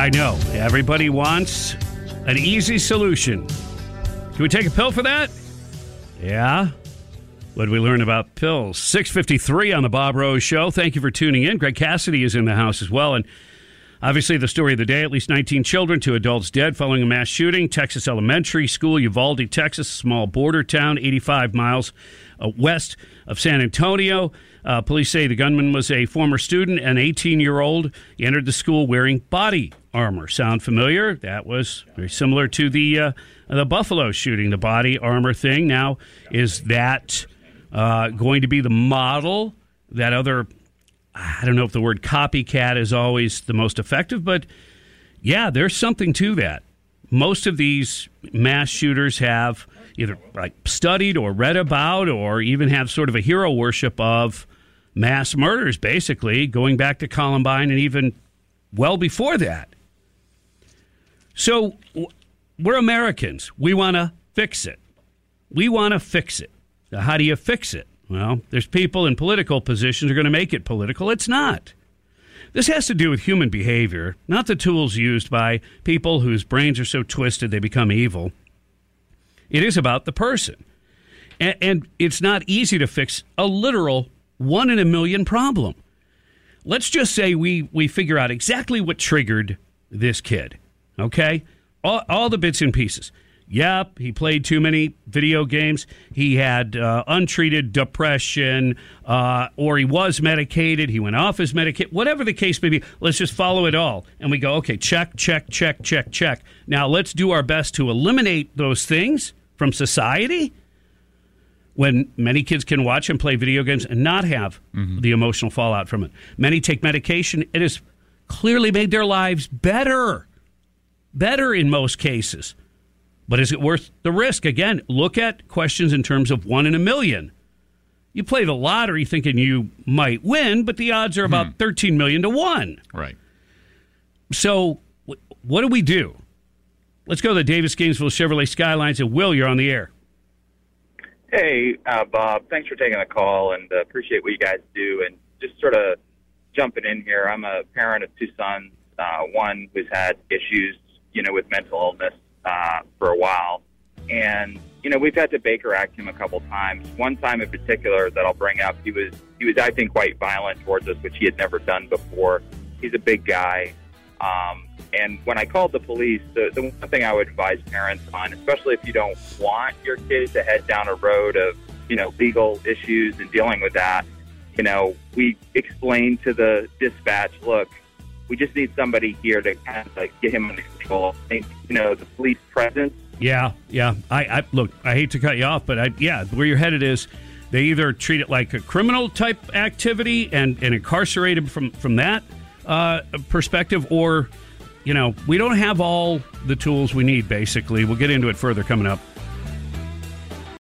I know. Everybody wants an easy solution. Can we take a pill for that? Yeah. What did we learn about pills? 653 on the Bob Rose Show. Thank you for tuning in. Greg Cassidy is in the house as well. And obviously, the story of the day at least 19 children, two adults dead following a mass shooting. Texas Elementary School, Uvalde, Texas, small border town, 85 miles uh, west of San Antonio. Uh, police say the gunman was a former student, an 18 year old. He entered the school wearing body armor. Sound familiar? That was very similar to the uh, the Buffalo shooting. The body armor thing. Now, is that uh, going to be the model that other? I don't know if the word copycat is always the most effective, but yeah, there's something to that. Most of these mass shooters have either like studied or read about or even have sort of a hero worship of mass murders, basically, going back to Columbine and even well before that. So we're Americans. We want to fix it. We want to fix it. How do you fix it? Well, there's people in political positions are going to make it political. It's not. This has to do with human behavior, not the tools used by people whose brains are so twisted they become evil. It is about the person. And, and it's not easy to fix a literal one in a million problem. Let's just say we, we figure out exactly what triggered this kid, okay? All, all the bits and pieces. Yep, he played too many video games. He had uh, untreated depression, uh, or he was medicated. He went off his medication. Whatever the case may be, let's just follow it all. And we go, okay, check, check, check, check, check. Now let's do our best to eliminate those things from society when many kids can watch and play video games and not have mm-hmm. the emotional fallout from it. Many take medication. It has clearly made their lives better, better in most cases. But is it worth the risk? Again, look at questions in terms of one in a million. You play the lottery thinking you might win, but the odds are about hmm. 13 million to 1. Right. So, what do we do? Let's go to the Davis Gainesville Chevrolet Skylines. And Will, you're on the air. Hey, uh, Bob. Thanks for taking the call and uh, appreciate what you guys do. And just sort of jumping in here, I'm a parent of two sons. Uh, one who's had issues, you know, with mental illness uh, for a while, and you know we've had to Baker Act him a couple times. One time in particular that I'll bring up, he was he was I think quite violent towards us, which he had never done before. He's a big guy. Um, and when I called the police, the, the one thing I would advise parents on, especially if you don't want your kids to head down a road of, you know, legal issues and dealing with that, you know, we explained to the dispatch, look, we just need somebody here to kind of like get him under control. I think, you know, the police presence. Yeah, yeah. I, I look. I hate to cut you off, but I, yeah, where you're headed is they either treat it like a criminal type activity and, and incarcerate him from from that uh, perspective, or you know, we don't have all the tools we need, basically. We'll get into it further coming up.